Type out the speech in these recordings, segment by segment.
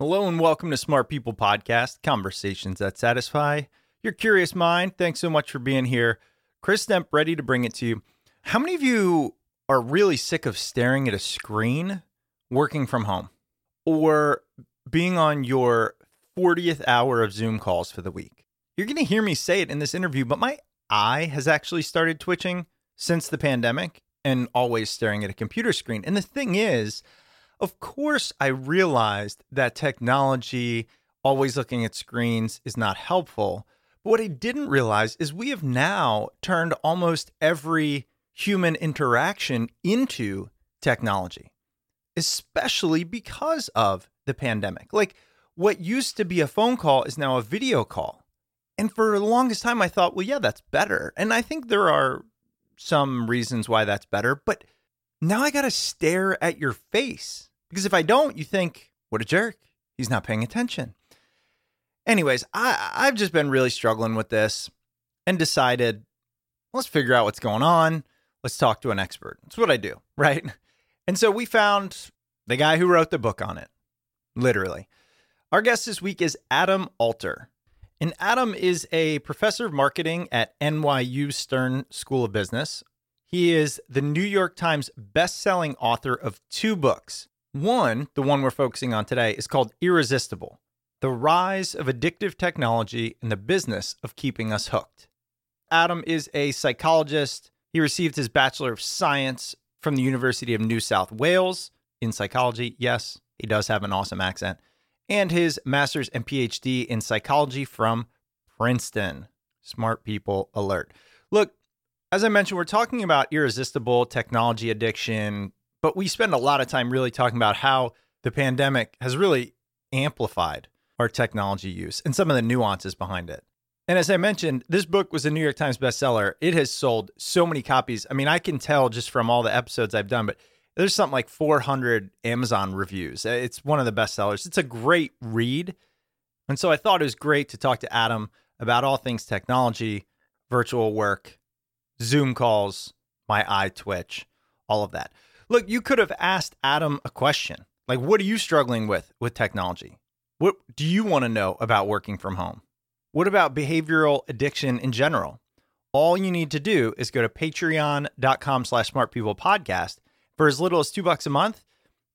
Hello and welcome to Smart People Podcast, conversations that satisfy your curious mind. Thanks so much for being here. Chris Stemp, ready to bring it to you. How many of you are really sick of staring at a screen working from home or being on your 40th hour of Zoom calls for the week? You're going to hear me say it in this interview, but my eye has actually started twitching since the pandemic and always staring at a computer screen. And the thing is, of course, I realized that technology, always looking at screens, is not helpful. But what I didn't realize is we have now turned almost every human interaction into technology, especially because of the pandemic. Like what used to be a phone call is now a video call. And for the longest time, I thought, well, yeah, that's better. And I think there are some reasons why that's better. But now I got to stare at your face because if I don't, you think, what a jerk. He's not paying attention. Anyways, I, I've just been really struggling with this and decided, let's figure out what's going on. Let's talk to an expert. That's what I do, right? And so we found the guy who wrote the book on it, literally. Our guest this week is Adam Alter. And Adam is a professor of marketing at NYU Stern School of Business. He is the New York Times best-selling author of two books, one, the one we're focusing on today, is called Irresistible The Rise of Addictive Technology and the Business of Keeping Us Hooked. Adam is a psychologist. He received his Bachelor of Science from the University of New South Wales in psychology. Yes, he does have an awesome accent. And his master's and PhD in psychology from Princeton. Smart people alert. Look, as I mentioned, we're talking about irresistible technology addiction, but we spend a lot of time really talking about how the pandemic has really amplified our technology use and some of the nuances behind it. And as I mentioned, this book was a New York Times bestseller. It has sold so many copies. I mean, I can tell just from all the episodes I've done, but there's something like 400 Amazon reviews. Uh, it's one of the bestsellers. It's a great read. And so I thought it was great to talk to Adam about all things technology, virtual work, Zoom calls, my eye twitch, all of that. Look, you could have asked Adam a question. Like, what are you struggling with with technology? What do you want to know about working from home? What about behavioral addiction in general? All you need to do is go to patreon.com slash smartpeoplepodcast. For as little as two bucks a month,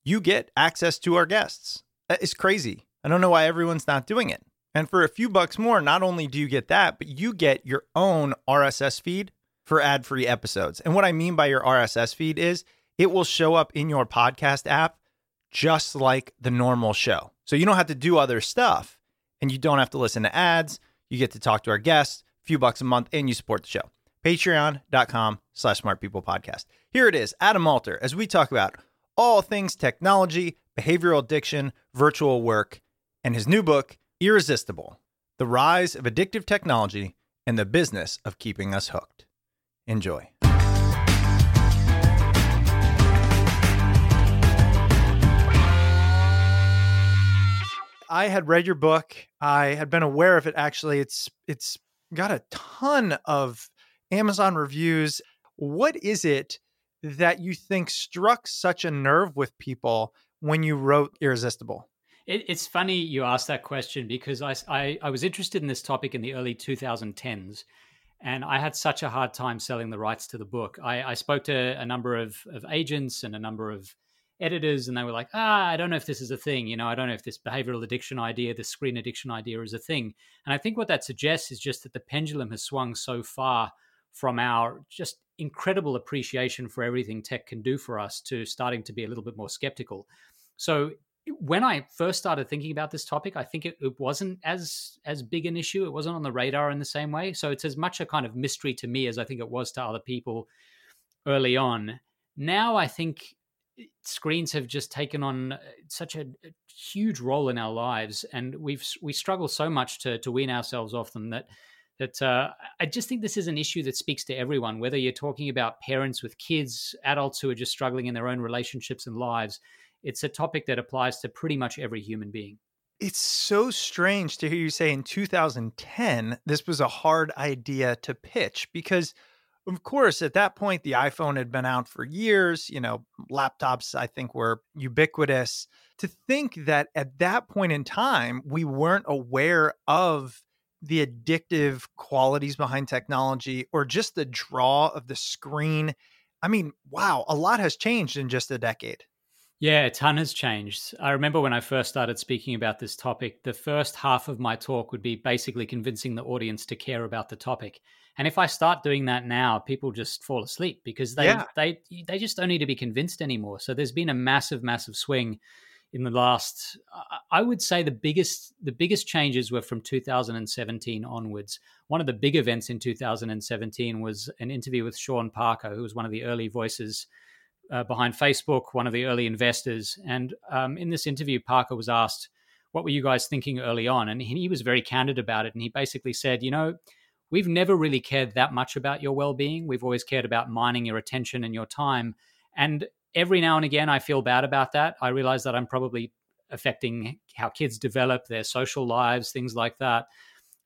you get access to our guests. That is crazy. I don't know why everyone's not doing it. And for a few bucks more, not only do you get that, but you get your own RSS feed for ad free episodes. And what I mean by your RSS feed is it will show up in your podcast app just like the normal show. So you don't have to do other stuff and you don't have to listen to ads. You get to talk to our guests, a few bucks a month, and you support the show. patreon.com slash smart people podcast. Here it is, Adam Alter, as we talk about all things technology, behavioral addiction, virtual work, and his new book, Irresistible The Rise of Addictive Technology and the Business of Keeping Us Hooked. Enjoy. I had read your book. I had been aware of it actually. It's it's got a ton of Amazon reviews. What is it that you think struck such a nerve with people when you wrote Irresistible? It, it's funny you asked that question because I, I, I was interested in this topic in the early 2010s, and I had such a hard time selling the rights to the book. I, I spoke to a number of, of agents and a number of editors, and they were like, ah, I don't know if this is a thing. You know, I don't know if this behavioral addiction idea, the screen addiction idea is a thing. And I think what that suggests is just that the pendulum has swung so far from our just incredible appreciation for everything tech can do for us to starting to be a little bit more skeptical. So when I first started thinking about this topic, I think it, it, wasn't as as big an issue. It wasn't on the radar in the same way. So it's as much a kind of mystery to me as I think it was to other people early on. Now I think screens have just taken on uh, such a, a huge role in our lives, and we've we struggle so much to to wean ourselves off them that that uh, I just think this is an issue that speaks to everyone, whether you're talking about parents with kids, adults who are just struggling in their own relationships and lives it's a topic that applies to pretty much every human being. It's so strange to hear you say in 2010 this was a hard idea to pitch because of course at that point the iPhone had been out for years, you know, laptops I think were ubiquitous. To think that at that point in time we weren't aware of the addictive qualities behind technology or just the draw of the screen. I mean, wow, a lot has changed in just a decade. Yeah, a ton has changed. I remember when I first started speaking about this topic, the first half of my talk would be basically convincing the audience to care about the topic. And if I start doing that now, people just fall asleep because they yeah. they they just don't need to be convinced anymore. So there's been a massive, massive swing in the last. I would say the biggest the biggest changes were from 2017 onwards. One of the big events in 2017 was an interview with Sean Parker, who was one of the early voices uh, behind Facebook, one of the early investors. And um, in this interview, Parker was asked, What were you guys thinking early on? And he was very candid about it. And he basically said, You know, we've never really cared that much about your well being. We've always cared about mining your attention and your time. And every now and again, I feel bad about that. I realize that I'm probably affecting how kids develop their social lives, things like that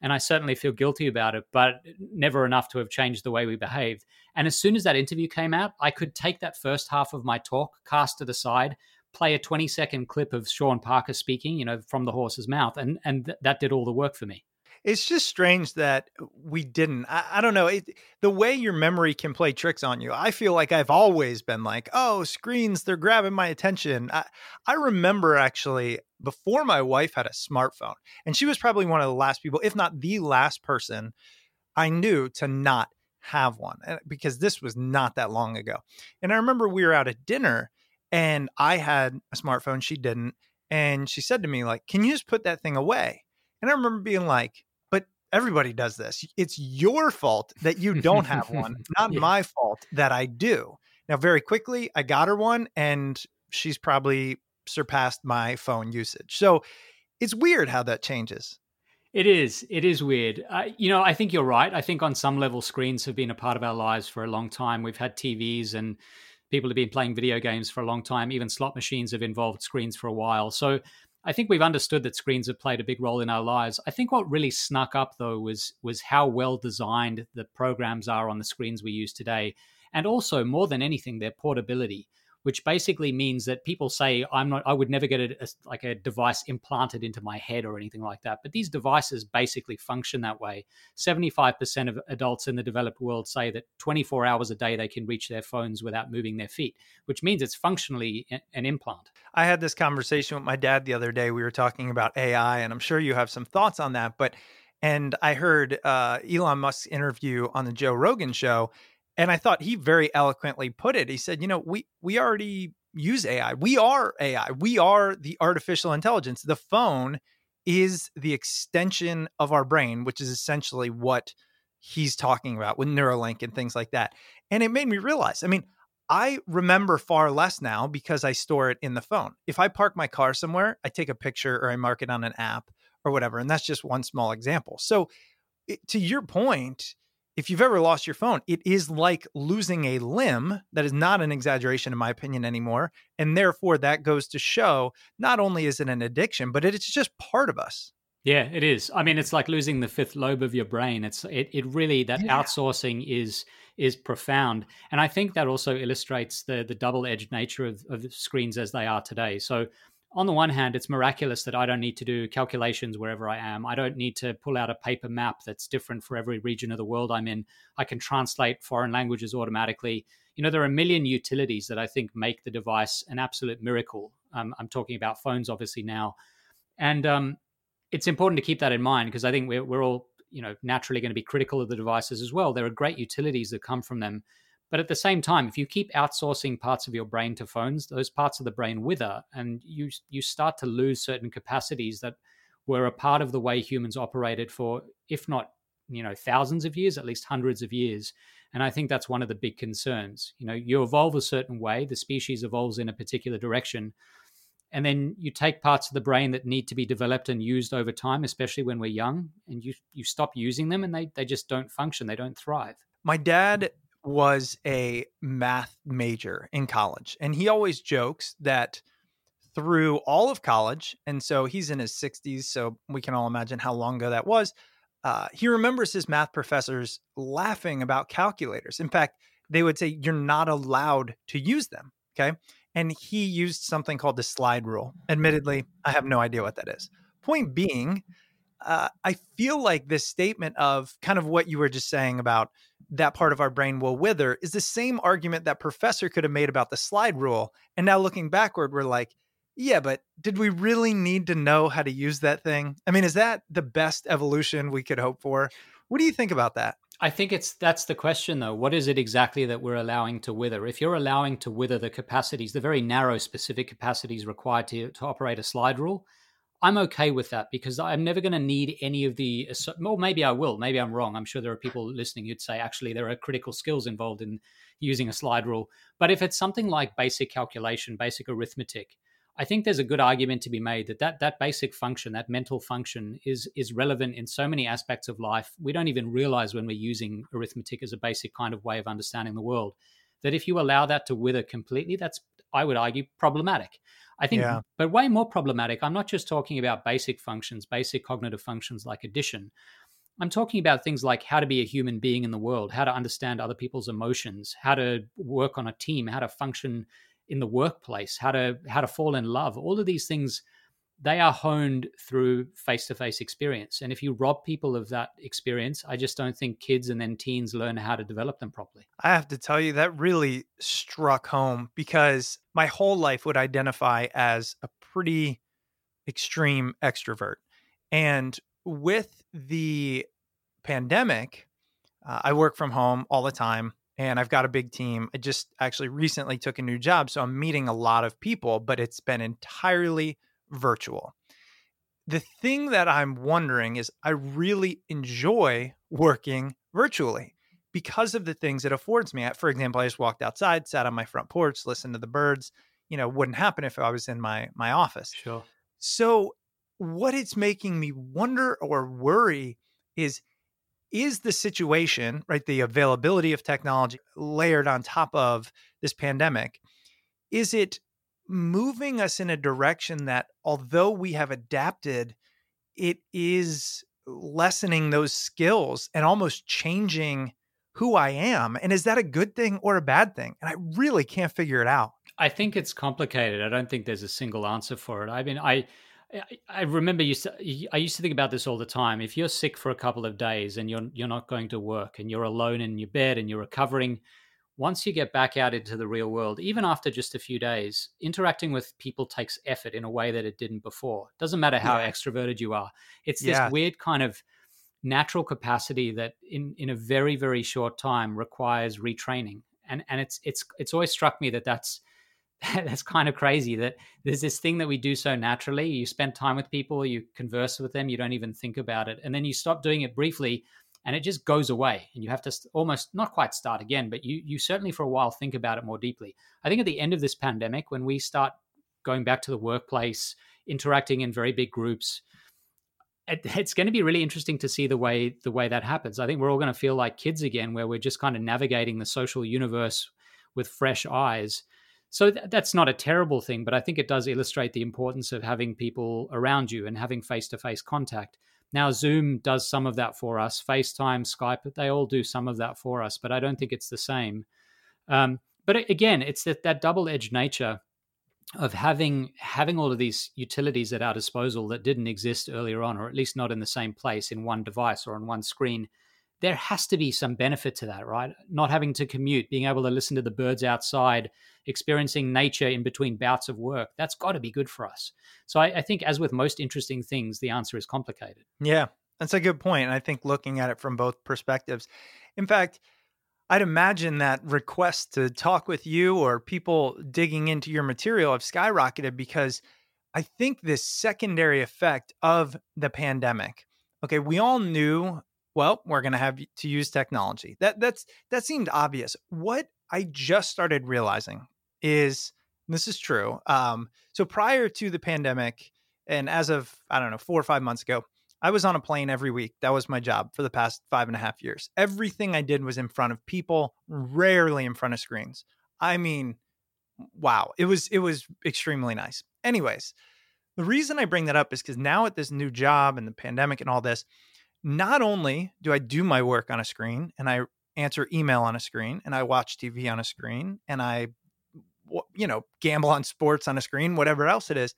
and I certainly feel guilty about it, but never enough to have changed the way we behaved. And as soon as that interview came out, I could take that first half of my talk, cast it aside, play a 20 second clip of Sean Parker speaking, you know, from the horse's mouth, and and th- that did all the work for me it's just strange that we didn't. I, I don't know. It, the way your memory can play tricks on you, I feel like I've always been like, oh, screens, they're grabbing my attention. I, I remember actually before my wife had a smartphone, and she was probably one of the last people, if not the last person I knew to not have one eh, because this was not that long ago. And I remember we were out at dinner and I had a smartphone, she didn't. And she said to me, like, can you just put that thing away? And I remember being like, everybody does this. It's your fault that you don't have one, not yeah. my fault that I do. Now, very quickly, I got her one, and she's probably surpassed my phone usage. So it's weird how that changes. It is. It is weird. Uh, you know, I think you're right. I think on some level, screens have been a part of our lives for a long time. We've had TVs and people have been playing video games for a long time. Even slot machines have involved screens for a while. So I think we've understood that screens have played a big role in our lives. I think what really snuck up though was was how well designed the programs are on the screens we use today, and also more than anything, their portability which basically means that people say I'm not I would never get a, a, like a device implanted into my head or anything like that. But these devices basically function that way. 75% of adults in the developed world say that 24 hours a day they can reach their phones without moving their feet which means it's functionally an implant. I had this conversation with my dad the other day. We were talking about AI and I'm sure you have some thoughts on that but and I heard uh, Elon Musk's interview on the Joe Rogan show and I thought he very eloquently put it. He said, you know, we we already use AI. We are AI. We are the artificial intelligence. The phone is the extension of our brain, which is essentially what he's talking about with Neuralink and things like that. And it made me realize, I mean, I remember far less now because I store it in the phone. If I park my car somewhere, I take a picture or I mark it on an app or whatever. And that's just one small example. So, to your point, if you've ever lost your phone, it is like losing a limb. That is not an exaggeration, in my opinion, anymore. And therefore, that goes to show not only is it an addiction, but it's just part of us. Yeah, it is. I mean, it's like losing the fifth lobe of your brain. It's it, it really that yeah. outsourcing is is profound, and I think that also illustrates the the double edged nature of, of screens as they are today. So, on the one hand, it's miraculous that I don't need to do calculations wherever I am. I don't need to pull out a paper map that's different for every region of the world I'm in. I can translate foreign languages automatically. You know, there are a million utilities that I think make the device an absolute miracle. Um, I'm talking about phones, obviously now, and um, it's important to keep that in mind because I think we're, we're all you know naturally going to be critical of the devices as well. There are great utilities that come from them, but at the same time, if you keep outsourcing parts of your brain to phones, those parts of the brain wither, and you you start to lose certain capacities that were a part of the way humans operated for, if not you know thousands of years, at least hundreds of years. And I think that's one of the big concerns. You know, you evolve a certain way, the species evolves in a particular direction and then you take parts of the brain that need to be developed and used over time especially when we're young and you you stop using them and they they just don't function they don't thrive my dad was a math major in college and he always jokes that through all of college and so he's in his 60s so we can all imagine how long ago that was uh, he remembers his math professors laughing about calculators in fact they would say you're not allowed to use them okay and he used something called the slide rule. Admittedly, I have no idea what that is. Point being, uh, I feel like this statement of kind of what you were just saying about that part of our brain will wither is the same argument that professor could have made about the slide rule. And now looking backward, we're like, yeah, but did we really need to know how to use that thing? I mean, is that the best evolution we could hope for? What do you think about that? I think it's that's the question though. What is it exactly that we're allowing to wither? If you're allowing to wither the capacities, the very narrow specific capacities required to, to operate a slide rule, I'm okay with that because I'm never going to need any of the. Well, maybe I will. Maybe I'm wrong. I'm sure there are people listening who'd say actually there are critical skills involved in using a slide rule. But if it's something like basic calculation, basic arithmetic, I think there's a good argument to be made that, that that basic function, that mental function, is is relevant in so many aspects of life. We don't even realize when we're using arithmetic as a basic kind of way of understanding the world. That if you allow that to wither completely, that's I would argue problematic. I think, yeah. but way more problematic. I'm not just talking about basic functions, basic cognitive functions like addition. I'm talking about things like how to be a human being in the world, how to understand other people's emotions, how to work on a team, how to function in the workplace, how to how to fall in love. All of these things they are honed through face-to-face experience. And if you rob people of that experience, I just don't think kids and then teens learn how to develop them properly. I have to tell you that really struck home because my whole life would identify as a pretty extreme extrovert. And with the pandemic, uh, I work from home all the time and I've got a big team. I just actually recently took a new job, so I'm meeting a lot of people, but it's been entirely virtual. The thing that I'm wondering is I really enjoy working virtually because of the things it affords me. For example, I just walked outside, sat on my front porch, listened to the birds. You know, wouldn't happen if I was in my my office. Sure. So what it's making me wonder or worry is is the situation, right? The availability of technology layered on top of this pandemic, is it moving us in a direction that, although we have adapted, it is lessening those skills and almost changing who I am? And is that a good thing or a bad thing? And I really can't figure it out. I think it's complicated. I don't think there's a single answer for it. I mean, I I remember you. I used to think about this all the time. If you're sick for a couple of days and you're you're not going to work and you're alone in your bed and you're recovering, once you get back out into the real world, even after just a few days, interacting with people takes effort in a way that it didn't before. Doesn't matter how yeah. extroverted you are. It's this yeah. weird kind of natural capacity that in in a very very short time requires retraining. And and it's it's it's always struck me that that's that's kind of crazy that there's this thing that we do so naturally. You spend time with people, you converse with them, you don't even think about it. And then you stop doing it briefly and it just goes away and you have to st- almost not quite start again but you you certainly for a while think about it more deeply. I think at the end of this pandemic when we start going back to the workplace interacting in very big groups it, it's going to be really interesting to see the way the way that happens. I think we're all going to feel like kids again where we're just kind of navigating the social universe with fresh eyes. So th- that's not a terrible thing but i think it does illustrate the importance of having people around you and having face-to-face contact now, Zoom does some of that for us. FaceTime, Skype, they all do some of that for us, but I don't think it's the same. Um, but again, it's that, that double edged nature of having having all of these utilities at our disposal that didn't exist earlier on, or at least not in the same place in one device or on one screen there has to be some benefit to that, right? Not having to commute, being able to listen to the birds outside, experiencing nature in between bouts of work. That's got to be good for us. So I, I, think, as with most interesting things, the answer is complicated. Yeah, that's a good point. And I think looking at it from both perspectives. In fact, I'd imagine that requests to talk with you or people digging into your material have skyrocketed because I think this secondary effect of the pandemic. Okay, we all knew well, we're going to have to use technology. That that's that seemed obvious. What I just started realizing is this is true. Um, so prior to the pandemic, and as of I don't know four or five months ago, I was on a plane every week. That was my job for the past five and a half years. Everything I did was in front of people, rarely in front of screens. I mean, wow, it was it was extremely nice. Anyways, the reason I bring that up is because now at this new job and the pandemic and all this, not only do I do my work on a screen and I answer email on a screen and I watch TV on a screen and I, you know, gamble on sports on a screen, whatever else it is,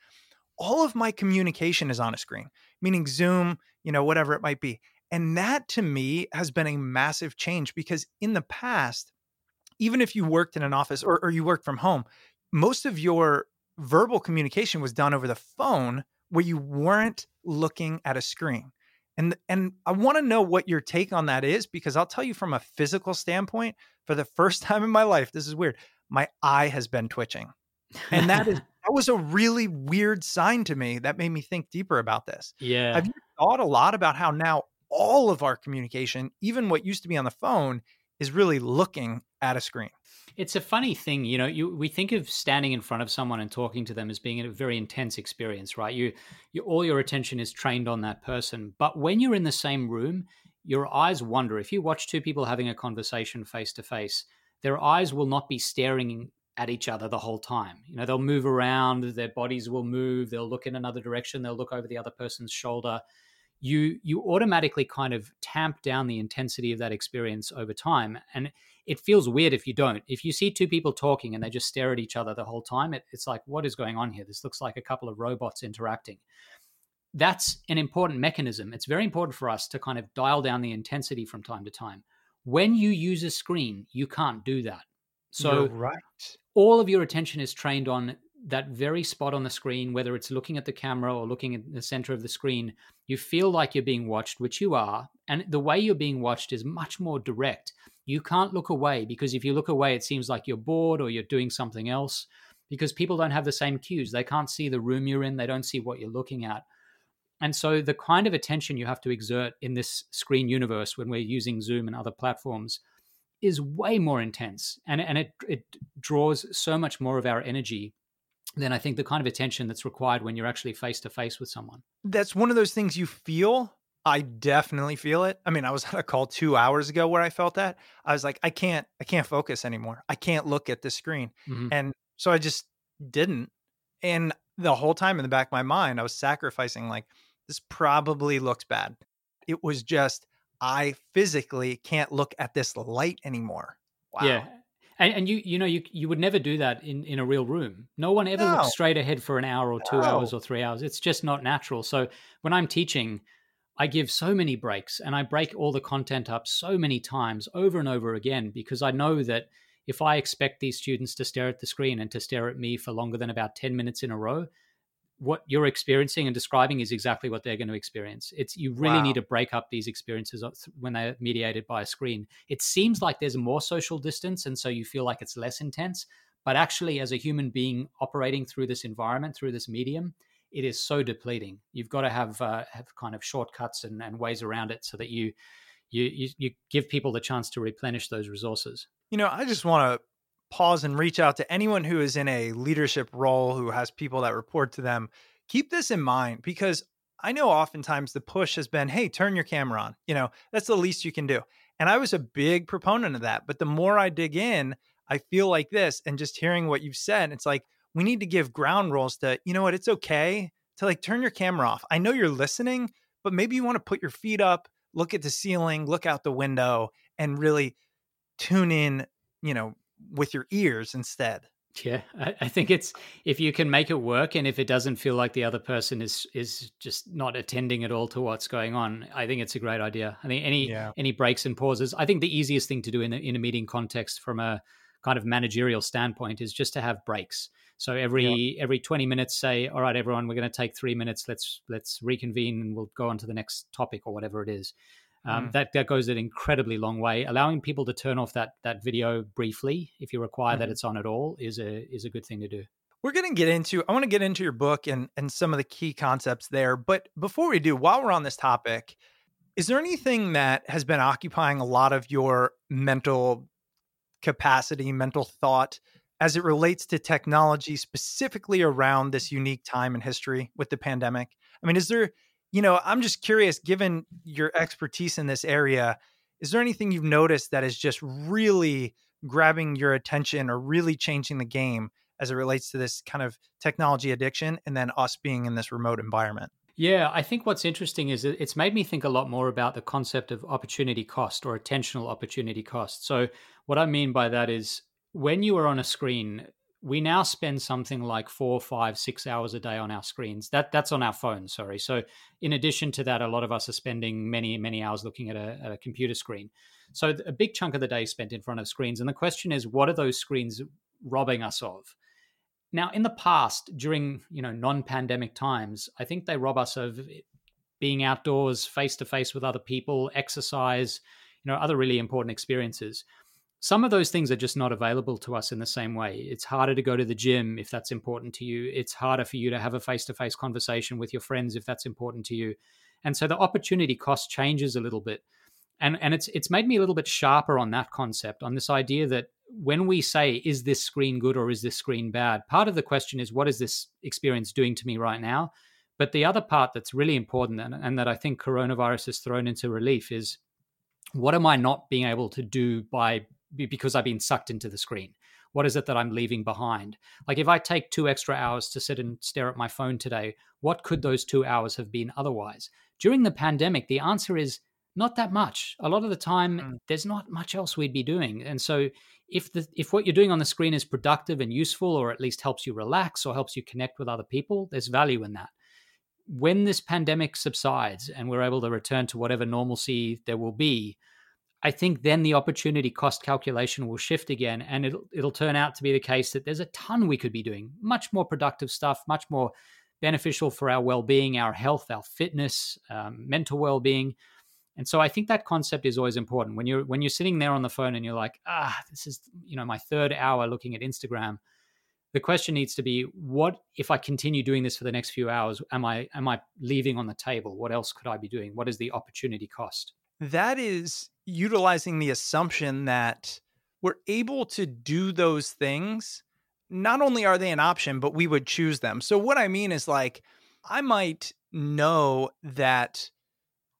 all of my communication is on a screen, meaning Zoom, you know, whatever it might be. And that to me has been a massive change because in the past, even if you worked in an office or, or you worked from home, most of your verbal communication was done over the phone where you weren't looking at a screen. And and I want to know what your take on that is because I'll tell you from a physical standpoint, for the first time in my life, this is weird. My eye has been twitching. And that is that was a really weird sign to me that made me think deeper about this. Yeah. Have you thought a lot about how now all of our communication, even what used to be on the phone, is really looking at a screen? It's a funny thing, you know. You we think of standing in front of someone and talking to them as being a very intense experience, right? You, you all your attention is trained on that person, but when you're in the same room, your eyes wander. If you watch two people having a conversation face to face, their eyes will not be staring at each other the whole time. You know, they'll move around, their bodies will move, they'll look in another direction, they'll look over the other person's shoulder. You you automatically kind of tamp down the intensity of that experience over time. And it feels weird if you don't. If you see two people talking and they just stare at each other the whole time, it, it's like, what is going on here? This looks like a couple of robots interacting. That's an important mechanism. It's very important for us to kind of dial down the intensity from time to time. When you use a screen, you can't do that. So, You're right. all of your attention is trained on that very spot on the screen, whether it's looking at the camera or looking at the center of the screen, you feel like you're being watched, which you are. And the way you're being watched is much more direct you can't look away because if you look away, it seems like you're bored or you're doing something else because people don't have the same cues. They can't see the room you're in, they don't see what you're looking at. And so the kind of attention you have to exert in this screen universe when we're using Zoom and other platforms is way more intense and, and it, it draws so much more of our energy than I think the kind of attention that's required when you're actually face to face with someone. That's one of those things you feel I definitely feel it. I mean, I was on a call two hours ago where I felt that. I was like, I can't, I can't focus anymore. I can't look at the screen. Mm-hmm. And so I just didn't. And the whole time in the back of my mind, I was sacrificing, like, this probably looks bad. It was just, I physically can't look at this light anymore. Wow. Yeah. And, and you, you know, you you would never do that in, in a real room. No one ever no. looks straight ahead for an hour or two no. hours or three hours. It's just not natural. So when I'm teaching, I give so many breaks and I break all the content up so many times over and over again because I know that if I expect these students to stare at the screen and to stare at me for longer than about 10 minutes in a row, what you're experiencing and describing is exactly what they're going to experience. It's you really wow. need to break up these experiences when they're mediated by a screen. It seems like there's more social distance and so you feel like it's less intense, but actually as a human being operating through this environment, through this medium, it is so depleting. You've got to have uh, have kind of shortcuts and, and ways around it so that you you, you, you give people the chance to replenish those resources. You know, I just want to pause and reach out to anyone who is in a leadership role who has people that report to them. Keep this in mind because I know oftentimes the push has been, hey, turn your camera on. You know, that's the least you can do. And I was a big proponent of that. But the more I dig in, I feel like this and just hearing what you've said, it's like we need to give ground rules to, you know what, it's okay to like turn your camera off. I know you're listening, but maybe you want to put your feet up, look at the ceiling, look out the window, and really tune in, you know, with your ears instead. Yeah, I, I, think it's if you can make it work, and if it doesn't feel like the other person is is just not attending at all to what's going on, I think it's a great idea. I think any yeah. any breaks and pauses. I think the easiest thing to do in a, in a meeting context, from a kind of managerial standpoint, is just to have breaks. So every yeah. every twenty minutes, say, all right, everyone, we're going to take three minutes. Let's let's reconvene, and we'll go on to the next topic or whatever it is. Um, mm. That that goes an incredibly long way. Allowing people to turn off that that video briefly, if you require mm. that mm-hmm. it's on at all, is a is a good thing to do. We're going to get into. I want to get into your book and and some of the key concepts there. But before we do, while we're on this topic, is there anything that has been occupying a lot of your mental capacity, mental thought, as it relates to technology, specifically around this unique time in history with the pandemic? I mean, is there you know, I'm just curious, given your expertise in this area, is there anything you've noticed that is just really grabbing your attention or really changing the game as it relates to this kind of technology addiction and then us being in this remote environment? Yeah, I think what's interesting is it's made me think a lot more about the concept of opportunity cost or attentional opportunity cost. So, what I mean by that is when you are on a screen, we now spend something like four, five, six hours a day on our screens. That that's on our phones. Sorry. So in addition to that, a lot of us are spending many, many hours looking at a, at a computer screen. So a big chunk of the day spent in front of screens. And the question is, what are those screens robbing us of? Now, in the past, during you know non-pandemic times, I think they rob us of being outdoors, face to face with other people, exercise, you know, other really important experiences some of those things are just not available to us in the same way. It's harder to go to the gym if that's important to you. It's harder for you to have a face to face conversation with your friends if that's important to you. And so the opportunity cost changes a little bit. And, and it's it's made me a little bit sharper on that concept, on this idea that when we say, is this screen good or is this screen bad? Part of the question is, what is this experience doing to me right now? But the other part that's really important and, and that I think coronavirus has thrown into relief is what am I not being able to do by because I've been sucked into the screen? What is it that I'm leaving behind? Like if I take two extra hours to sit and stare at my phone today, what could those two hours have been otherwise? During the pandemic, the answer is not that much. A lot of the time, mm. there's not much else we'd be doing. And so if the if what you're doing on the screen is productive and useful, or at least helps you relax or helps you connect with other people, there's value in that. When this pandemic subsides and we're able to return to whatever normalcy there will be, I think then the opportunity cost calculation will shift again, and it'll it'll turn out to be the case that there's a ton we could be doing, much more productive stuff, much more beneficial for our well-being, our health, our fitness, um, mental well-being. And so I think that concept is always important. When you're when you're sitting there on the phone and you're like, ah, this is you know my third hour looking at Instagram. The question needs to be, what if I continue doing this for the next few hours? Am I am I leaving on the table? What else could I be doing? What is the opportunity cost? That is utilizing the assumption that we're able to do those things. Not only are they an option, but we would choose them. So, what I mean is like, I might know that,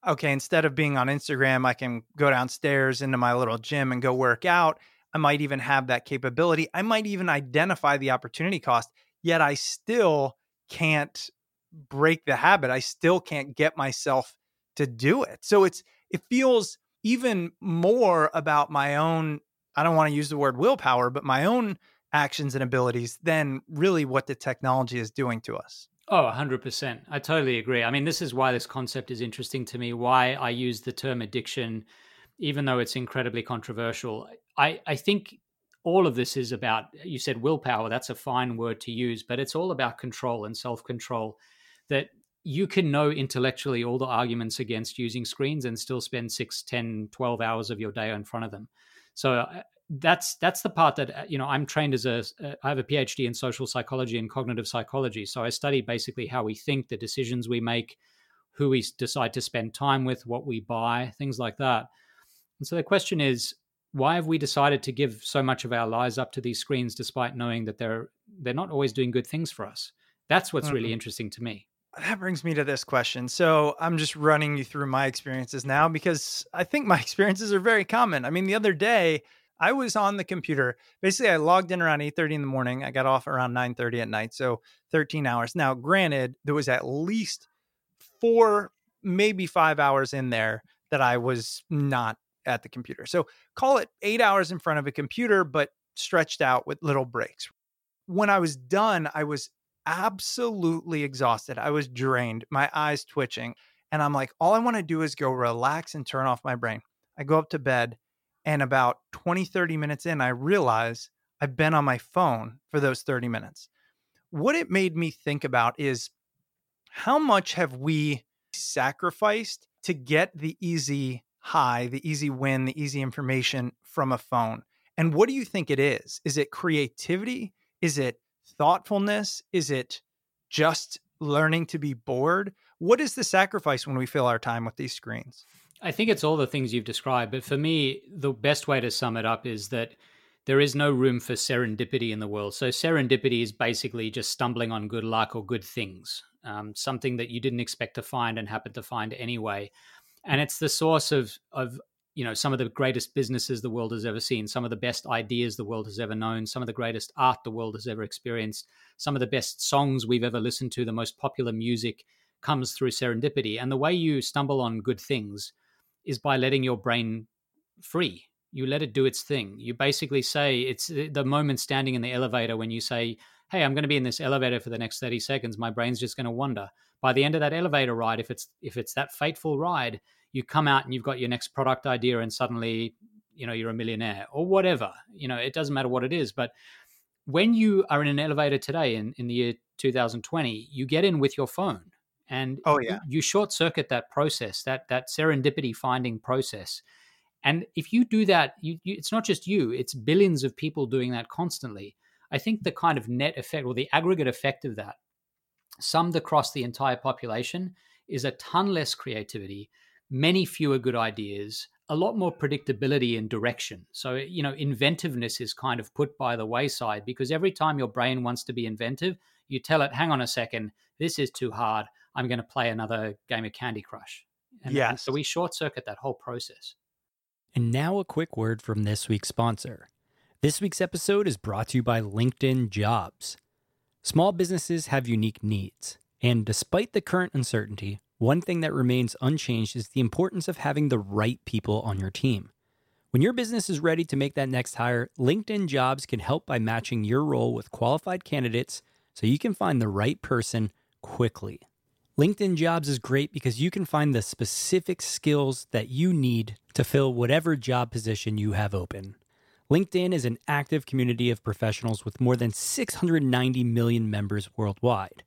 okay, instead of being on Instagram, I can go downstairs into my little gym and go work out. I might even have that capability. I might even identify the opportunity cost, yet I still can't break the habit. I still can't get myself to do it. So, it's, it feels even more about my own, I don't want to use the word willpower, but my own actions and abilities than really what the technology is doing to us. Oh, 100%. I totally agree. I mean, this is why this concept is interesting to me, why I use the term addiction, even though it's incredibly controversial. I, I think all of this is about, you said willpower, that's a fine word to use, but it's all about control and self control. That you can know intellectually all the arguments against using screens and still spend 6 10 12 hours of your day in front of them so uh, that's that's the part that uh, you know i'm trained as a uh, have a phd in social psychology and cognitive psychology so i study basically how we think the decisions we make who we decide to spend time with what we buy things like that And so the question is, why have we decided to give so much of our lives up to these screens despite knowing that they're they're not always doing good things for us? That's what's really Mhm. interesting to me. That brings me to this question. So I'm just running you through my experiences now because I think my experiences are very common. I mean, the other day I was on the computer. Basically, I logged in around 8:30 in the morning. I got off around 9:30 at night, so 13 hours. Now, granted, there was at least four, maybe five hours in there that I was not at the computer. So call it eight hours in front of a computer, but stretched out with little breaks. When I was done, I was absolutely exhausted. I was drained, my eyes twitching. And I'm like, all I want to do is go relax and turn off my brain. I go up to bed, and about 20, 30 minutes in, I realize I've been on my phone for those 30 minutes. What it made me think about is how much have we sacrificed to get the easy high, the easy win, the easy information from a phone? And what do you think it is? Is it creativity? Is it thoughtfulness? Is it just learning to be bored? What is the sacrifice when we fill our time with these screens? I think it's all the things you've described, but for me, the best way to sum it up is that there is no room for serendipity in the world. So, serendipity is basically just stumbling on good luck or good things, um, something that you didn't expect to find and happened to find anyway. And it's the source of, of you know, some of the greatest businesses the world has ever seen, some of the best ideas the world has ever known, some of the greatest art the world has ever experienced, some of the best songs we've ever listened to, the most popular music comes through serendipity. And the way you stumble on good things is by letting your brain free. You let it do its thing. You basically say it's eh, the moment standing in the elevator when you say, Hey, I'm going to be in this elevator for the next 30 seconds. My brain's just going to wander. By the end of that elevator ride, if it's if it's that fateful ride, you come out and you've got your next product idea and suddenly, you know, you're a millionaire or whatever. You know, it doesn't matter what it is. But when you are in an elevator today in, in the year 2020, you get in with your phone and Oh, yeah. you, short circuit that process that that serendipity finding process and if you do that you, you, it's not just you it's billions of people doing that constantly i think the kind of net effect or the aggregate effect of that summed across the entire population is a ton less creativity many fewer good ideas a lot more predictability and direction so you know inventiveness is kind of put by the wayside because every time your brain wants to be inventive you tell it hang on a second this is too hard I'm going to play another game of Candy Crush. And, and Yes. so we short circuit that whole process. And now a quick word from this week's sponsor. This week's episode is brought to you by LinkedIn Jobs. Small businesses have unique needs, and despite the current uncertainty, one thing that remains unchanged is the importance of having the right people on your team. When your business is ready to make that next hire, LinkedIn Jobs can help by matching your role with qualified candidates so you can find the right person quickly. LinkedIn Jobs is great because you can find the specific skills that you need to fill whatever job position you have open. LinkedIn is an active community of professionals with more than 690 million members worldwide.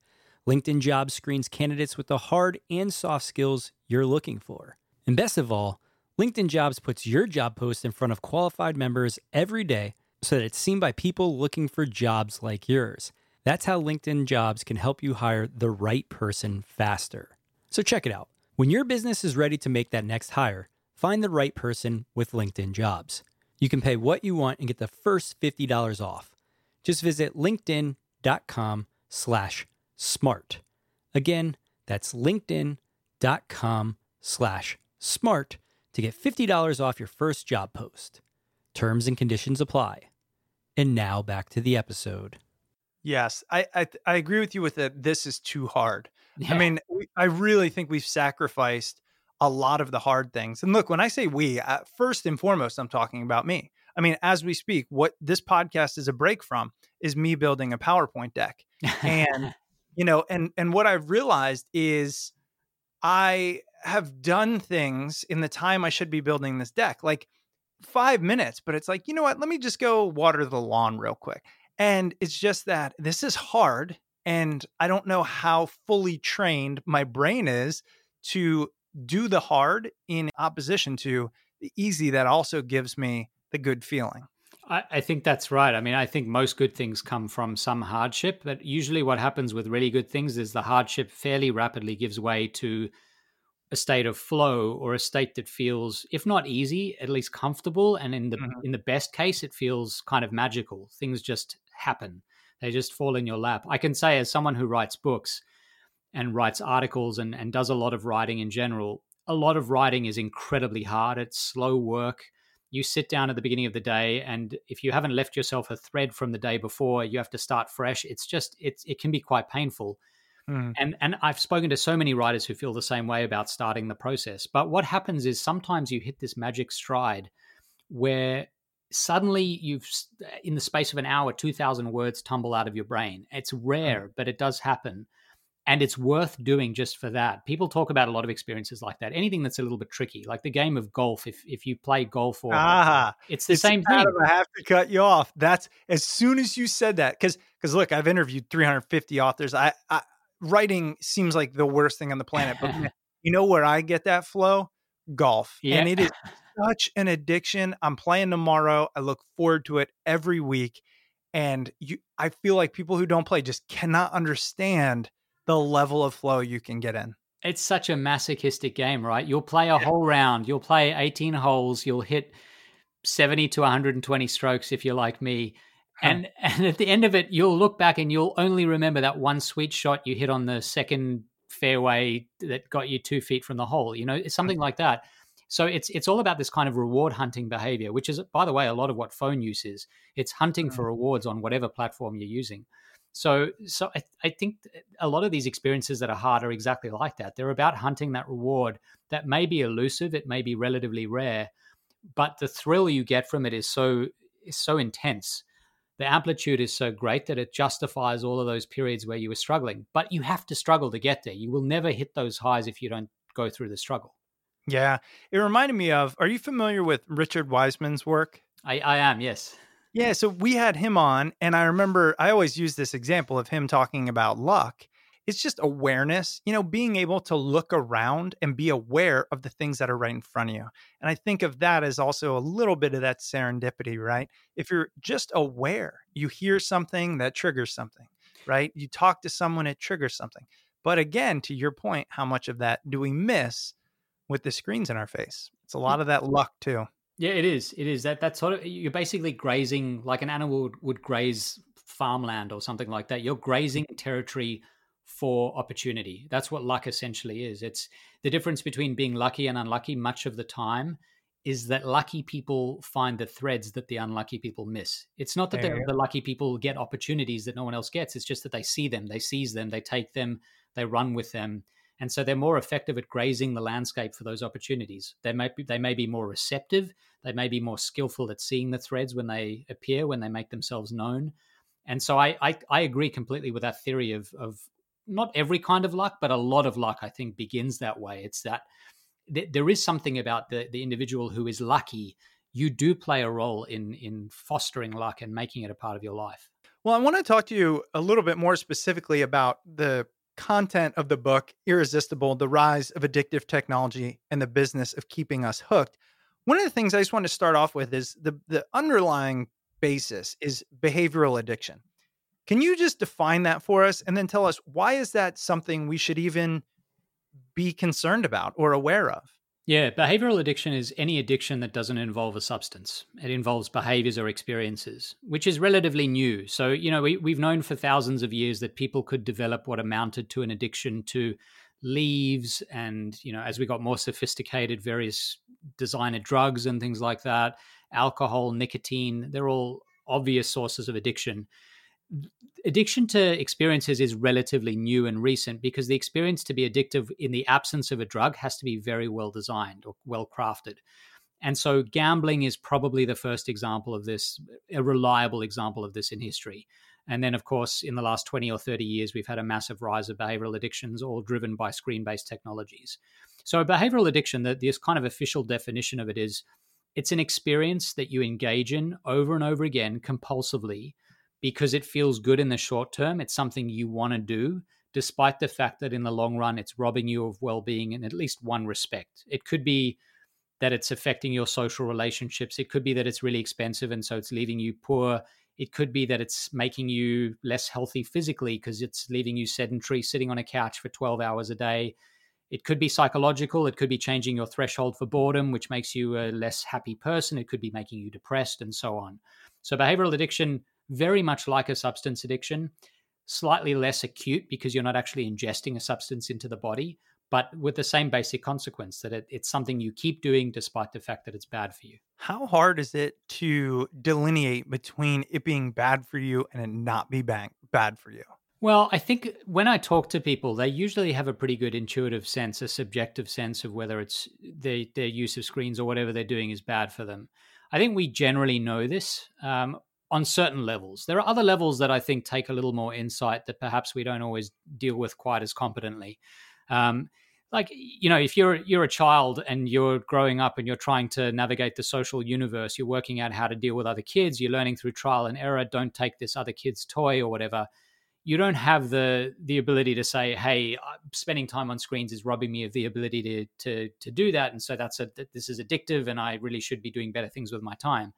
LinkedIn Jobs screens candidates with the hard and soft skills you're looking for. And best of all, LinkedIn Jobs puts your job post in front of qualified members every day so that it's seen by people looking for jobs like yours. That's how LinkedIn Jobs can help you hire the right person faster. So check it out. When your business is ready to make that next hire, find the right person with LinkedIn Jobs. You can pay what you want and get the first $50 off. Just visit linkedin.com slash smart. Again, that's linkedin.com slash smart to get $50 off your first job post. Terms and conditions apply. And now back to the episode. Yes, I I, I agree with you with that. This is too hard. I mean, we, I really think we've sacrificed a lot of the hard things. And look, when I say we, uh, first and foremost, I'm talking about me. I mean, as we speak, what this podcast is a break from is me building a PowerPoint deck. and you know and and what i've realized is i have done things in the time i should be building this deck like five minutes but it's like you know what? Let me just go water the lawn real quick. And it's just that this is hard and i don't know how fully trained my brain is to do the hard in opposition to the easy that also gives me the good feeling I, I think that's right. I mean, I think most good things come from some hardship, but usually what happens with really good things is the hardship fairly rapidly gives way to a state of flow or a state that feels if not easy at least comfortable. And in the Mhm. in the best case it feels kind of magical. Things just happen. They just fall in your lap. I can say as someone who writes books and writes articles and, and does a lot of writing in general a lot of writing is incredibly hard. It's slow work you sit down at the beginning of the day and if you haven't left yourself a thread from the day before you have to start fresh it's just it's it can be quite painful Mhm. and and I've spoken to so many writers who feel the same way about starting the process. But what happens is sometimes you hit this magic stride where suddenly you've in the space of an hour 2000 words tumble out of your brain. It's rare, but it does happen. And it's worth doing just for that. People talk about a lot of experiences like that. Anything that's a little bit tricky, like the game of golf. If if you play golf or Ah, it's the It's- same thing. I have to cut you off. That's as soon as you said that, because because look, I've interviewed 350 authors. I, I writing seems like the worst thing on the planet, but you know where I get that flow? Golf, Yeah. and it is such an addiction. I'm playing tomorrow. I look forward to it every week, and you, I feel like people who don't play just cannot understand the level of flow you can get in. it's such a masochistic game, right? You'll play a whole round, you'll play 18 holes, you'll hit 70 to 120 strokes if you're like me. Huh. And and at the end of it, you'll look back and you'll only remember that one sweet shot you hit on the second fairway that got you two feet from the hole. You know, it's hmm. something like that. So it's it's all about this kind of reward hunting behavior, which is, by the way, a lot of what phone use is. It's hunting hmm. for rewards on whatever platform you're using. So, so I, I think a lot of these experiences that are hard are exactly like that. They're about hunting that reward that may be elusive, it may be relatively rare, but the thrill you get from it is so is so intense. The amplitude is so great that it justifies all of those periods where you were struggling. But you have to struggle to get there. You will never hit those highs if you don't go through the struggle. Yeah, it reminded me of. Are you familiar with Richard Wiseman's work? I, I am, yes. Yeah, so we had him on, and I remember I always use this example of him talking about luck. It's just awareness, you know, being able to look around and be aware of the things that are right in front of you. And I think of that as also a little bit of that serendipity, right? If you're just aware, you hear something that triggers something, right? You talk to someone, it triggers something. But again, to your point, how much of that do we miss with the screens in our face? It's a hmm. lot of that luck too. Yeah, it is. It is that that sort of you're basically grazing like an animal would, would graze farmland or something like that. You're grazing mm-hmm. territory for opportunity. That's what luck essentially is. It's the difference between being lucky and unlucky much of the time is that lucky people find the threads that the unlucky people miss. It's not that you the lucky people get opportunities that no one else gets. It's just that they see them, they seize them, they take them, they run with them. And so they're more effective at grazing the landscape for those opportunities. They may be, they may be more receptive. They may be more skillful at seeing the threads when they appear, when they make themselves known. And so I, I, I agree completely with that theory of, of not every kind of luck, but a lot of luck, I think, begins that way. It's that th- there is something about the, the individual who is lucky. You do play a role in, in fostering luck and making it a part of your life. Well, I want to talk to you a little bit more specifically about the content of the book, Irresistible The Rise of Addictive Technology and the Business of Keeping Us Hooked. One of the things I just want to start off with is the, the underlying basis is behavioral addiction. Can you just define that for us and then tell us why is that something we should even be concerned about or aware of? Yeah, behavioral addiction is any addiction that doesn't involve a substance. It involves behaviors or experiences, which is relatively new. So, you know, we, we've known for thousands of years that people could develop what amounted to an addiction to leaves. And, you know, as we got more sophisticated, various designer drugs and things like that, alcohol, nicotine, they're all obvious sources of addiction addiction to experiences is relatively new and recent because the experience to be addictive in the absence of a drug has to be very well designed or well crafted. And so gambling is probably the first example of this, a reliable example of this in history. And then, of course, in the last 20 or 30 years, we've had a massive rise of behavioral addictions, all driven by screen based technologies. So, behavioral addiction, the, this kind of official definition of it is it's an experience that you engage in over and over again compulsively because it feels good in the short term. It's something you want to do, despite the fact that in the long run, it's robbing you of well being in at least one respect. It could be that it's affecting your social relationships. It could be that it's really expensive and so it's leaving you poor. It could be that it's making you less healthy physically because it's leaving you sedentary, sitting on a couch for 12 hours a day. It could be psychological. It could be changing your threshold for boredom, which makes you a less happy person. It could be making you depressed and so on. So, behavioral addiction, very much like a substance addiction, slightly less acute because you're not actually ingesting a substance into the body, but with the same basic consequence that it, it's something you keep doing despite the fact that it's bad for you. How hard is it to delineate between it being bad for you and it not be bad, bad for you? Well, I think when I talk to people, they usually have a pretty good intuitive sense, a subjective sense of whether it's their, their use of screens or whatever they're doing is bad for them. I think we generally know this um, on certain levels. There are other levels that I think take a little more insight that perhaps we don't always deal with quite as competently. Um, like you know if you're you're a child and you're growing up and you're trying to navigate the social universe you're working out how to deal with other kids you're learning through trial and error don't take this other kid's toy or whatever you don't have the the ability to say hey spending time on screens is robbing me of the ability to to to do that and so that's a this is addictive and i really should be doing better things with my time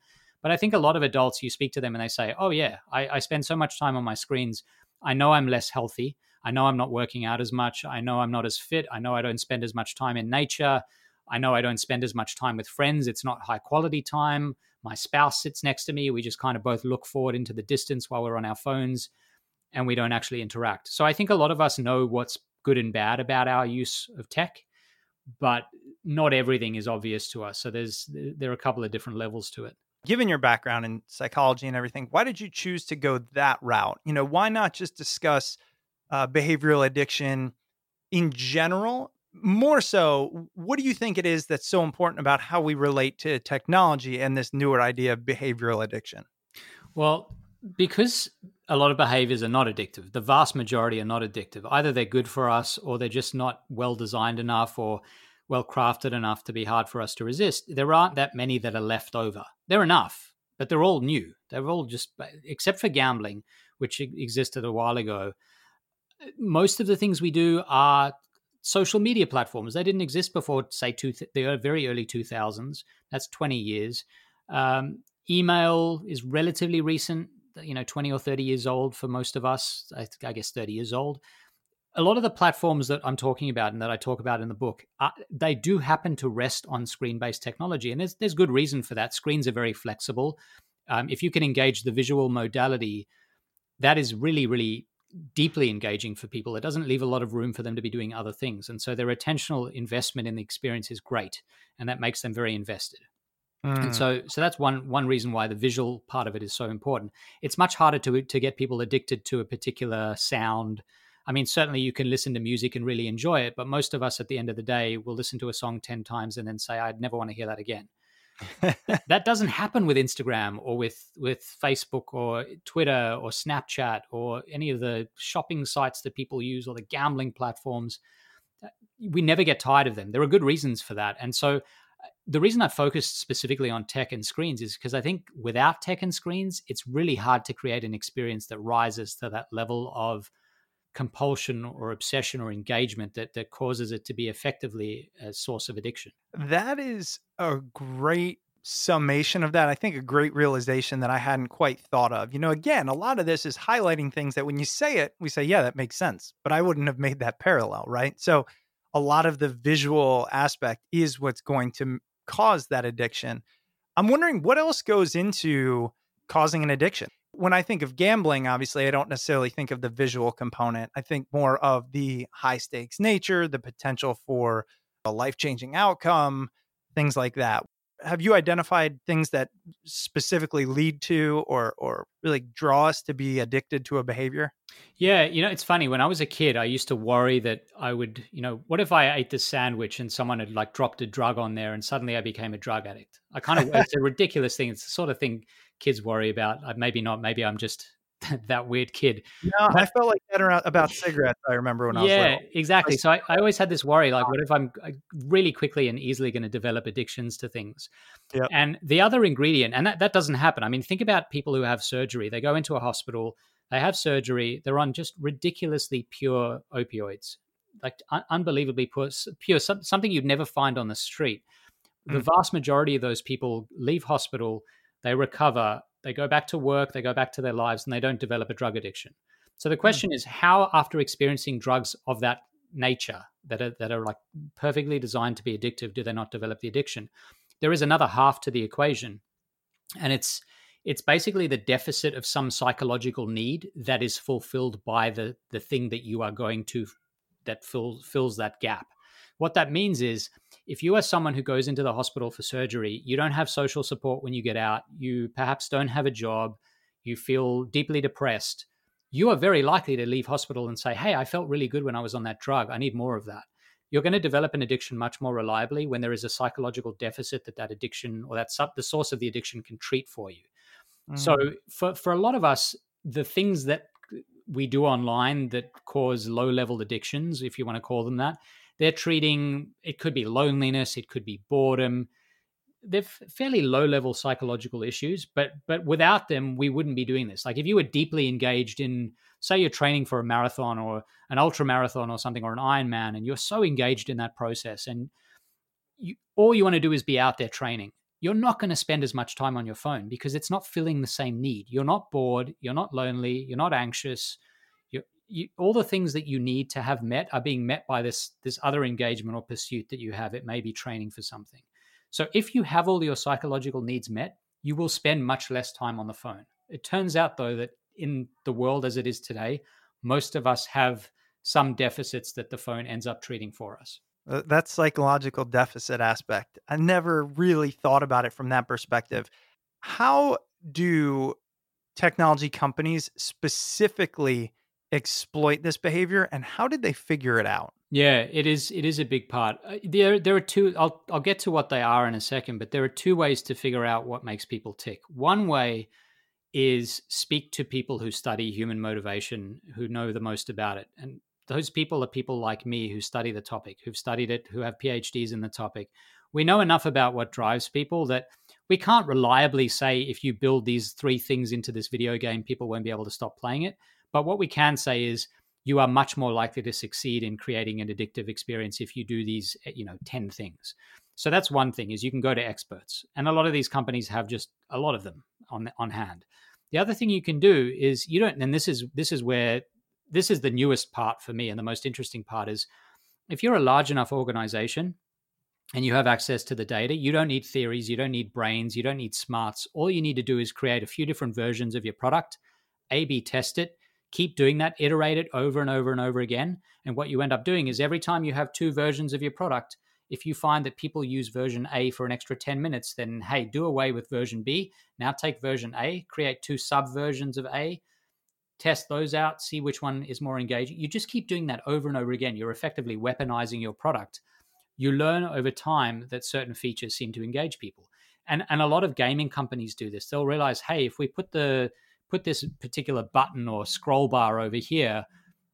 but i think a lot of adults you speak to them and they say oh yeah i, I spend so much time on my screens i know i'm less healthy I know I'm not working out as much. I know I'm not as fit. I know I don't spend as much time in nature. I know I don't spend as much time with friends. It's not high quality time. My spouse sits next to me. We just kind of both look forward into the distance while we're on our phones and we don't actually interact. So I think a lot of us know what's good and bad about our use of tech, but not everything is obvious to us. So there's there are a couple of different levels to it. Given your background in psychology and everything, why did you choose to go that route? You know, why not just discuss uh, behavioral addiction in general. More so, what do you think it is that's so important about how we relate to technology and this newer idea of behavioral addiction? Well, because a lot of behaviors are not addictive, the vast majority are not addictive. Either they're good for us or they're just not well designed enough or well crafted enough to be hard for us to resist. There aren't that many that are left over. They're enough, but they're all new. They're all just, except for gambling, which existed a while ago most of the things we do are social media platforms. They didn't exist before, say, two th- the very early 2000s. That's 20 years. Um, email is relatively recent, you know, 20 or 30 years old for most of us. I, I, guess 30 years old. A lot of the platforms that I'm talking about and that I talk about in the book, uh, they do happen to rest on screen-based technology, and there's there's good reason for that. Screens are very flexible. Um, if you can engage the visual modality, that is really really deeply engaging for people. It doesn't leave a lot of room for them to be doing other things. And so their attentional investment in the experience is great. And that makes them very invested. Mm. And so, so that's one one reason why the visual part of it is so important. It's much harder to to get people addicted to a particular sound. I mean, certainly you can listen to music and really enjoy it, but most of us at the end of the day will listen to a song ten times and then say, "I'd never want to hear that again." that doesn't happen with Instagram or with with Facebook or Twitter or Snapchat or any of the shopping sites that people use or the gambling platforms. We never get tired of them. There are good reasons for that, and so uh, the reason I focused specifically on tech and screens is because I think without tech and screens, it's really hard to create an experience that rises to that level of compulsion or obsession or engagement that that causes it to be effectively a source of addiction. That is a great summation of that. I think a great realization that I hadn't quite thought of. You know, again, a lot of this is highlighting things that when you say it, we say, yeah, that makes sense, but I wouldn't have made that parallel, right? So a lot of the visual aspect is what's going to cause that addiction. I'm wondering what else goes into causing an addiction when I think of gambling, obviously, I don't necessarily think of the visual component. I think more of the high stakes nature, the potential for a life changing outcome, things like that. Have you identified things that specifically lead to or or really draw us to be addicted to a behavior? Yeah, you know, it's funny. When I was a kid, I used to worry that I would, you know, what if I ate this sandwich and someone had like dropped a drug on there and suddenly I became a drug addict? I kind of, it's a ridiculous thing. It's the sort of thing kids worry about. Uh, maybe not. Maybe I'm just that weird kid. No, but, I felt like that around, about cigarettes. I remember when I was yeah, exactly. So I, I always had this worry, like, what if I'm uh, really quickly and easily going to develop addictions to things? Yep. And the other ingredient, and that, that doesn't happen. I mean, think about people who have surgery. They go into a hospital, they have surgery, they're on just ridiculously pure opioids, like un- unbelievably pure, pure something you'd never find on the street. The mm. vast majority of those people leave hospital they recover, they go back to work, they go back to their lives, and they don't develop a drug addiction. So the hmm. question mm. is how, after experiencing drugs of that nature, that are that are like perfectly designed to be addictive, do they not develop the addiction? There is another half to the equation, and it's it's basically the deficit of some psychological need that is fulfilled by the the thing that you are going to that fills fills that gap. What that means is if you are someone who goes into the hospital for surgery, you don't have social support when you get out, you perhaps don't have a job, you feel deeply depressed, you are very likely to leave hospital and say, Hey, I felt really good when I was on that drug. I need more of that. You're going to develop an addiction much more reliably when there is a psychological deficit that that addiction or that the source of the addiction can treat for you. Mm. So for, for a lot of us, the things that we do online that cause low level addictions, if you want to call them that, they're treating it could be loneliness, it could be boredom, they're fairly low level psychological issues but but without them we wouldn't be doing this. Like if you were deeply engaged in say you're training for a marathon or an ultra marathon or something or an ironman and you're so engaged in that process and you, all you want to do is be out there training you're not going to spend as much time on your phone because it's not filling the same need. You're not bored you're not lonely you're not anxious you, all the things that you need to have met are being met by this this other engagement or pursuit that you have it may be training for something so if you have all your psychological needs met, you will spend much less time on the phone. It turns out, though, that in the world as it is today, most of us have some deficits that the phone ends up treating for us. Uh, that psychological deficit aspect, I never really thought about it from that perspective. How do technology companies specifically exploit this behavior and how did they figure it out? Yeah, it is. It is a big part. Uh, there, there are two. I'll, I'll get to what they are in a second, but there are two ways to figure out what makes people tick. One way is speak to people who study human motivation, who know the most about it, and those people are people like me who study the topic, who've studied it, who have PhDs in the topic. We know enough about what drives people that we can't reliably say if you build these three things into this video game, people won't be able to stop playing it. But what we can say is you are much more likely to succeed in creating an addictive experience if you do these eh, you know 10 things. So that's one thing is you can go to experts. And a lot of these companies have just a lot of them on on hand. The other thing you can do is you don't and this is this is where this is the newest part for me and the most interesting part is if you're a large enough organization and you have access to the data you don't need theories you don't need brains you don't need smarts. All you need to do is create a few different versions of your product a b test it keep doing that, iterate it over and over and over again. And what you end up doing is every time you have two versions of your product, if you find that people use version A for an extra 10 minutes, then hey, do away with version B. Now take version A, create two sub versions of A, test those out, see which one is more engaging. You just keep doing that over and over again. You're effectively weaponizing your product. You learn over time that certain features seem to engage people. And, and a lot of gaming companies do this. They'll realize, hey, if we put the put this particular button or scroll bar over here,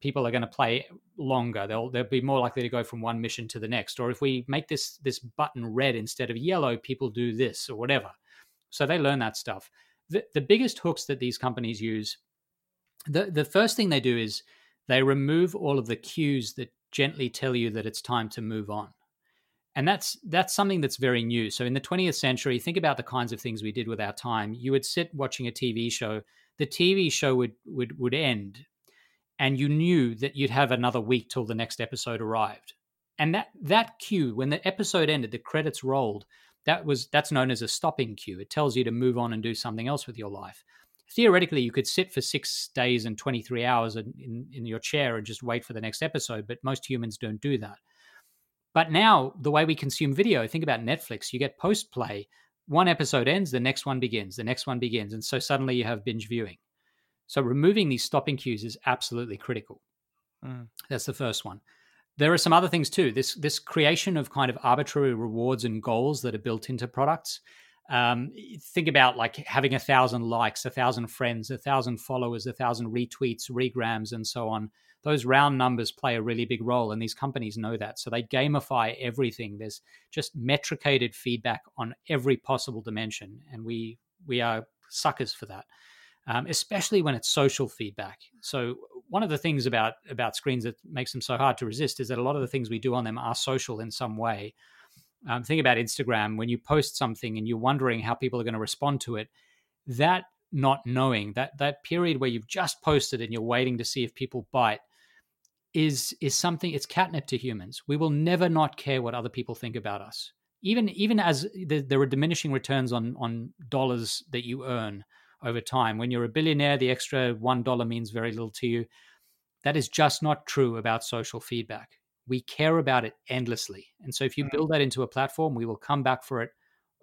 people are going to play longer. They'll they'll be more likely to go from one mission to the next. Or if we make this this button red instead of yellow, people do this or whatever. So they learn that stuff. The the biggest hooks that these companies use, the the first thing they do is they remove all of the cues that gently tell you that it's time to move on. And that's that's something that's very new. So in the 20th century, think about the kinds of things we did with our time. You would sit watching a TV show the TV show would would would end, and you knew that you'd have another week till the next episode arrived. And that that cue, when the episode ended, the credits rolled. That was that's known as a stopping cue. It tells you to move on and do something else with your life. Theoretically, you could sit for six days and 23 hours in, in, in your chair and just wait for the next episode, but most humans don't do that. But now, the way we consume video, think about Netflix. You get post play one episode ends, the next one begins, the next one begins. And so suddenly you have binge viewing. So removing these stopping cues is absolutely critical. Mm. That's the first one. There are some other things too. This this creation of kind of arbitrary rewards and goals that are built into products. Um, think about like having a thousand likes, a thousand friends, a thousand followers, a thousand retweets, regrams, and so on those round numbers play a really big role and these companies know that. So they gamify everything. There's just metricated feedback on every possible dimension and we we are suckers for that um, especially when it's social feedback. So one of the things about about screens that makes them so hard to resist is that a lot of the things we do on them are social in some way. Um, think about instagram. When you post something and you're wondering how people are going to respond to it that not knowing that that period where you've just posted and you're waiting to see if people bite is is something it's catnip to humans. We will never not care what other people think about us. Even even as there are diminishing returns on on dollars that you earn over time. When you're a billionaire, the extra one dollar means very little to you. That is just not true about social feedback. We care about it endlessly, and so if you mm. build that into a platform, we will come back for it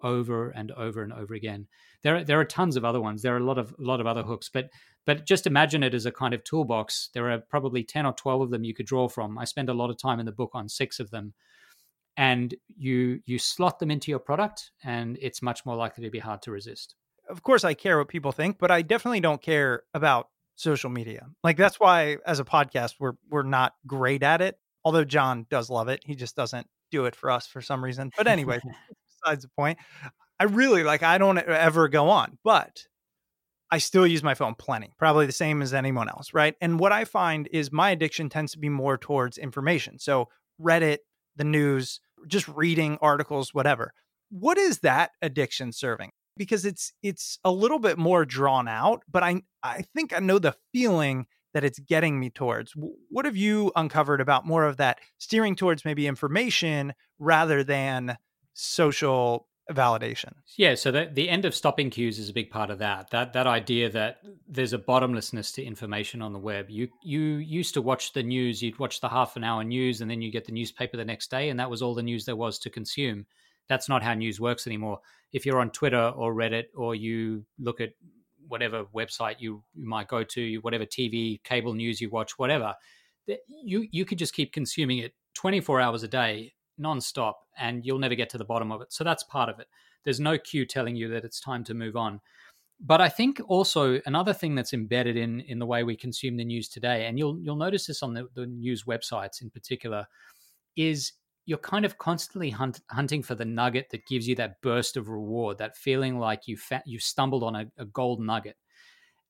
over and over and over again. There, there are tons of other ones. There are a lot of a lot of other hooks, but but just imagine it as a kind of toolbox. There are probably ten or twelve of them you could draw from. I spend a lot of time in the book on six of them, and you you slot them into your product, and it's much more likely to be hard to resist. Of course, I care what people think, but I definitely don't care about social media. Like that's why, as a podcast, we're we're not great at it. Although John does love it, he just doesn't do it for us for some reason. But anyway, besides the point. I really like I don't ever go on, but I still use my phone plenty, probably the same as anyone else, right? And what I find is my addiction tends to be more towards information. So Reddit, the news, just reading articles, whatever. What is that addiction serving? Because it's it's a little bit more drawn out, but I I think I know the feeling that it's getting me towards. What have you uncovered about more of that steering towards maybe information rather than social validation. Yeah, so the, the end of stopping cues is a big part of that. That that idea that there's a bottomlessness to information on the web. You you used to watch the news, you'd watch the half an hour news and then you get the newspaper the next day and that was all the news there was to consume. That's not how news works anymore. If you're on Twitter or Reddit or you look at whatever website you, you might go to, whatever TV, cable news you watch, whatever, you you could just keep consuming it 24 hours a day nonstop, and you'll never get to the bottom of it. So that's part of it. There's no cue telling you that it's time to move on. But I think also another thing that's embedded in in the way we consume the news today, and you'll you'll notice this on the, the news websites in particular, is you're kind of constantly hunt, hunting for the nugget that gives you that burst of reward, that feeling like you fa- you stumbled on a, a gold nugget,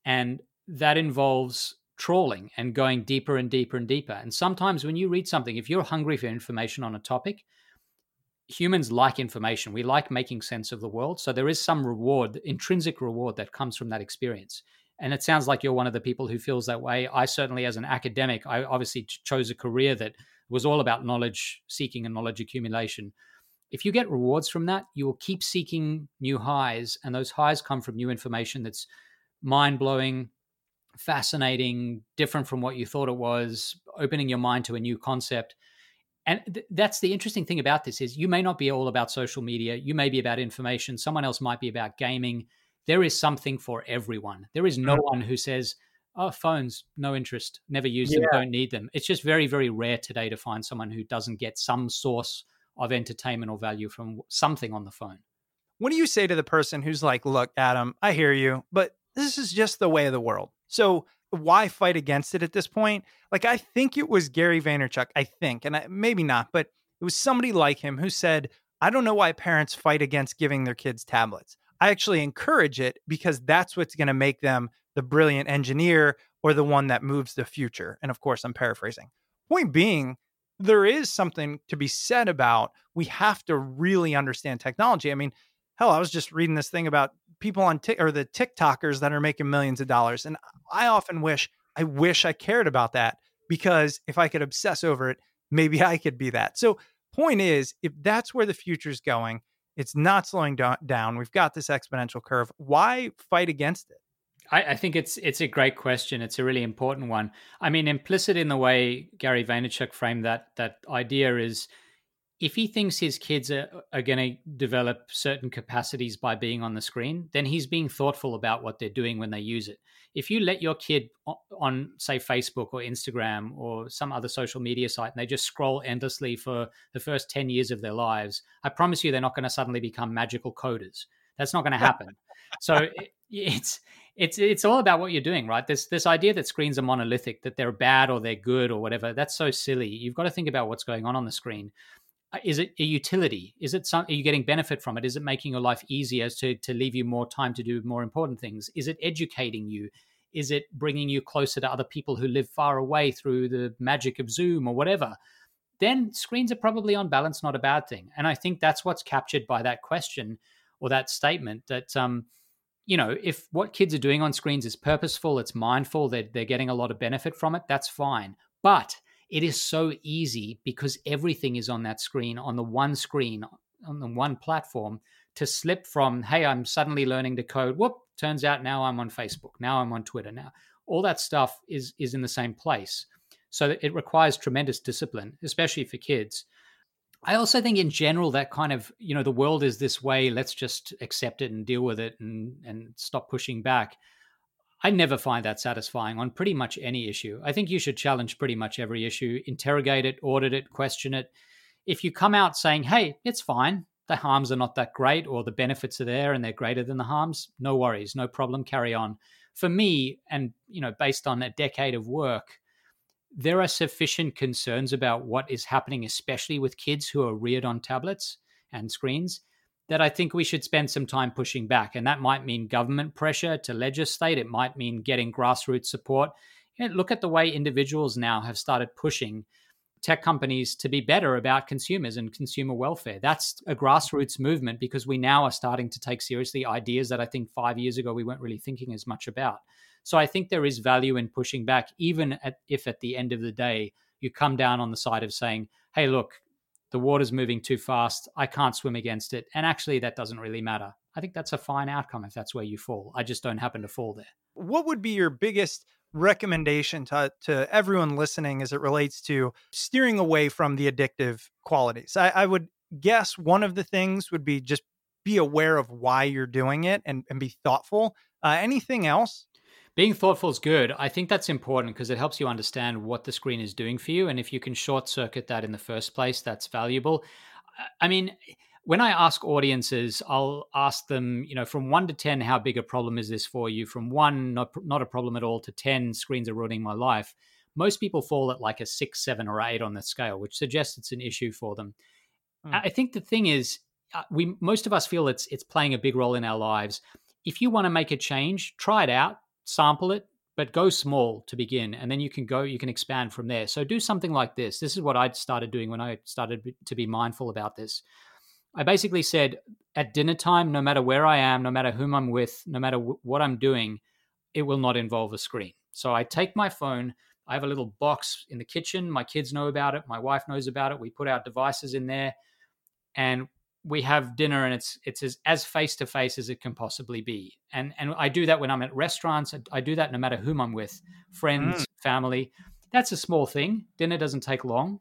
and that involves trawling and going deeper and deeper and deeper. And sometimes when you read something, if you're hungry for information on a topic, humans like information. We like making sense of the world. So there is some reward, intrinsic reward that comes from that experience. And it sounds like you're one of the people who feels that way. I certainly, as an academic, I obviously chose a career that was all about knowledge seeking and knowledge accumulation. If you get rewards from that, you will keep seeking new highs. And those highs come from new information that's mind blowing, fascinating, different from what you thought it was, opening your mind to a new concept. And th- that's the interesting thing about this is you may not be all about social media, you may be about information, someone else might be about gaming. There is something for everyone. There is no one mm-hmm. who says, "Oh, phones, no interest, never use them, don't need them." It's just very very rare today to find someone who doesn't get some source of entertainment or value from something on the phone. What do you say to the person who's like, "Look, Adam, I hear you, but this is just the way of the world. So why fight against it at this point? Like, I think it was Gary Vaynerchuk, I think, and I, maybe not, but it was somebody like him who said, I don't know why parents fight against giving their kids tablets. I actually encourage it because that's what's going to make them the brilliant engineer or the one that moves the future. And of course, I'm paraphrasing. Point being, there is something to be said about we have to really understand technology. I mean, hell, I was just reading this thing about people on Tik or the TikTokers that are making millions of dollars. And I often wish, I wish I cared about that because if I could obsess over it, maybe I could be that. So, point is, if that's where the future is going, it's not slowing down. We've got this exponential curve. Why fight against it? I, I, think it's it's a great question. It's a really important one. I mean, implicit in the way Gary Vaynerchuk framed that that idea is if he thinks his kids are, are going to develop certain capacities by being on the screen, then he's being thoughtful about what they're doing when they use it. If you let your kid on, say, Facebook or Instagram or some other social media site and they just scroll endlessly for the first 10 years of their lives, I promise you they're not going to suddenly become magical coders. That's not going to happen. so it, it's it's it's all about what you're doing, right? This this idea that screens are monolithic, that they're bad or they're good or whatever, that's so silly. You've got to think about what's going on on the screen. Uh, is it a utility? Is it some, are you getting benefit from it? Is it making your life easier to, to leave you more time to do more important things? Is it educating you? Is it bringing you closer to other people who live far away through the magic of Zoom or whatever? Then screens are probably on balance not a bad thing. And I think that's what's captured by that question or that statement that, um, you know, if what kids are doing on screens is purposeful, it's mindful, they're, they're getting a lot of benefit from it, that's fine. But it is so easy because everything is on that screen, on the one screen, on the one platform, to slip from, hey, I'm suddenly learning to code. Whoop, turns out now I'm on Facebook. Now I'm on Twitter. Now all that stuff is is in the same place. So it requires tremendous discipline, especially for kids. I also think in general that kind of, you know, the world is this way, let's just accept it and deal with it and and stop pushing back. I never find that satisfying on pretty much any issue. I think you should challenge pretty much every issue, interrogate it, audit it, question it. If you come out saying, hey, it's fine, the harms are not that great, or the benefits are there and they're greater than the harms, no worries, no problem, carry on. For me, and you know, based on a decade of work, there are sufficient concerns about what is happening, especially with kids who are reared on tablets and screens, that I think we should spend some time pushing back. And that might mean government pressure to legislate, it might mean getting grassroots support. You know, look at the way individuals now have started pushing tech companies to be better about consumers and consumer welfare. That's a grassroots movement because we now are starting to take seriously ideas that I think five years ago we weren't really thinking as much about. So I think there is value in pushing back, even at, if at the end of the day you come down on the side of saying, hey, look, the water's moving too fast. I can't swim against it. And actually, that doesn't really matter. I think that's a fine outcome if that's where you fall. I just don't happen to fall there. What would be your biggest recommendation to, to everyone listening as it relates to steering away from the addictive qualities? I, I would guess one of the things would be just be aware of why you're doing it and, and be thoughtful. Uh, anything else? Being thoughtful is good. I think that's important because it helps you understand what the screen is doing for you. And if you can short circuit that in the first place, that's valuable. I mean, when I ask audiences, I'll ask them, you know, from one to 10, how big a problem is this for you? From one, not, not a problem at all, to 10, screens are ruining my life. Most people fall at like a six, seven, or eight on that scale, which suggests it's an issue for them. Mm. I think the thing is, uh, we most of us feel it's it's playing a big role in our lives. If you want to make a change, try it out sample it, but go small to begin, and then you can go, you can expand from there. So do something like this. This is what I started doing when I started to be mindful about this. I basically said at dinner time, no matter where I am, no matter whom I'm with, no matter w- what I'm doing, it will not involve a screen. So I take my phone. I have a little box in the kitchen. My kids know about it. My wife knows about it. We put our devices in there, and we have dinner and it's it's as as face to face as it can possibly be. And and i do that when i'm at restaurants i do that no matter whom i'm with friends mm. family. That's a small thing. Dinner doesn't take long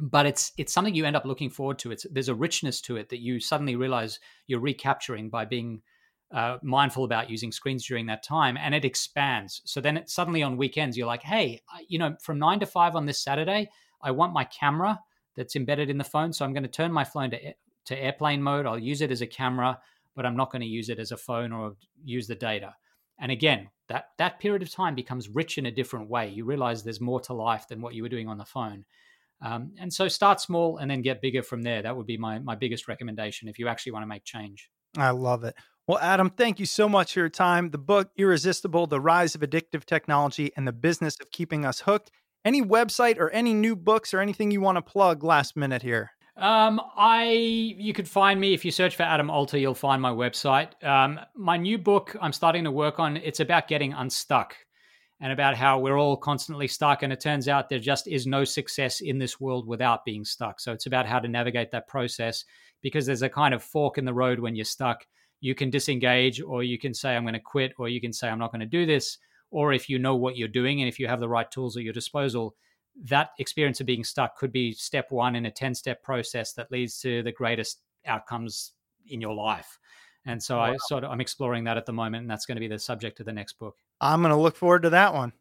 but it's it's something you end up looking forward to. It's there's a richness to it that you suddenly realize you're recapturing by being uh, mindful about using screens during that time and it expands. So then it, suddenly on weekends you're like hey you know from nine to five on this saturday i want my camera that's embedded in the phone so i'm going to turn my phone to to airplane mode. I'll use it as a camera, but I'm not going to use it as a phone or use the data. And again, that that period of time becomes rich in a different way. You realize there's more to life than what you were doing on the phone. Um, and so start small and then get bigger from there. That would be my my biggest recommendation if you actually want to make change. I love it. Well, Adam, thank you so much for your time. The book Irresistible: The Rise of Addictive Technology and the Business of Keeping Us Hooked. Any website or any new books or anything you want to plug last minute here? Um, I you could find me if you search for Adam Alter, you'll find my website. Um, my new book I'm starting to work on. It's about getting unstuck, and about how we're all constantly stuck. And it turns out there just is no success in this world without being stuck. So it's about how to navigate that process because there's a kind of fork in the road when you're stuck. You can disengage, or you can say I'm going to quit, or you can say I'm not going to do this. Or if you know what you're doing and if you have the right tools at your disposal, that experience of being stuck could be step one in a 10 step process that leads to the greatest outcomes in your life. And so wow. I sort of I'm exploring that at the moment, and that's going to be the subject of the next book. I'm going to look forward to that one.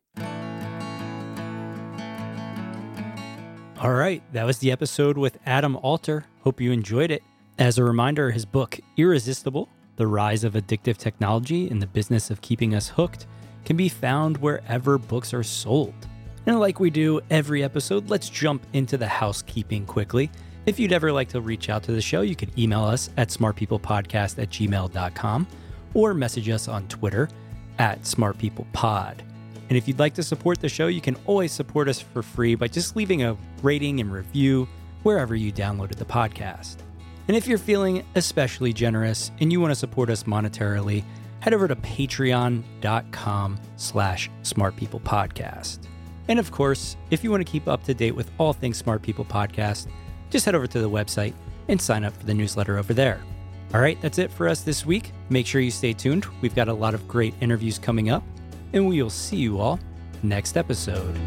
All right, that was the episode with Adam Alter. Hope you enjoyed it. As a reminder, his book Irresistible: The Rise of Addictive Technology and the Business of Keeping Us Hooked can be found wherever books are sold. And like we do every episode, let's jump into the housekeeping quickly. If you'd ever like to reach out to the show, you can email us at smartpeoplepodcast at gmail.com or message us on Twitter at smartpeoplepod. And if you'd like to support the show, you can always support us for free by just leaving a rating and review wherever you downloaded the podcast. And if you're feeling especially generous and you want to support us monetarily, head over to patreon.com slash smartpeoplepodcast. And of course, if you want to keep up to date with all things Smart People Podcast, just head over to the website and sign up for the newsletter over there. All right, that's it for us this week. Make sure you stay tuned. We've got a lot of great interviews coming up, and we will see you all next episode.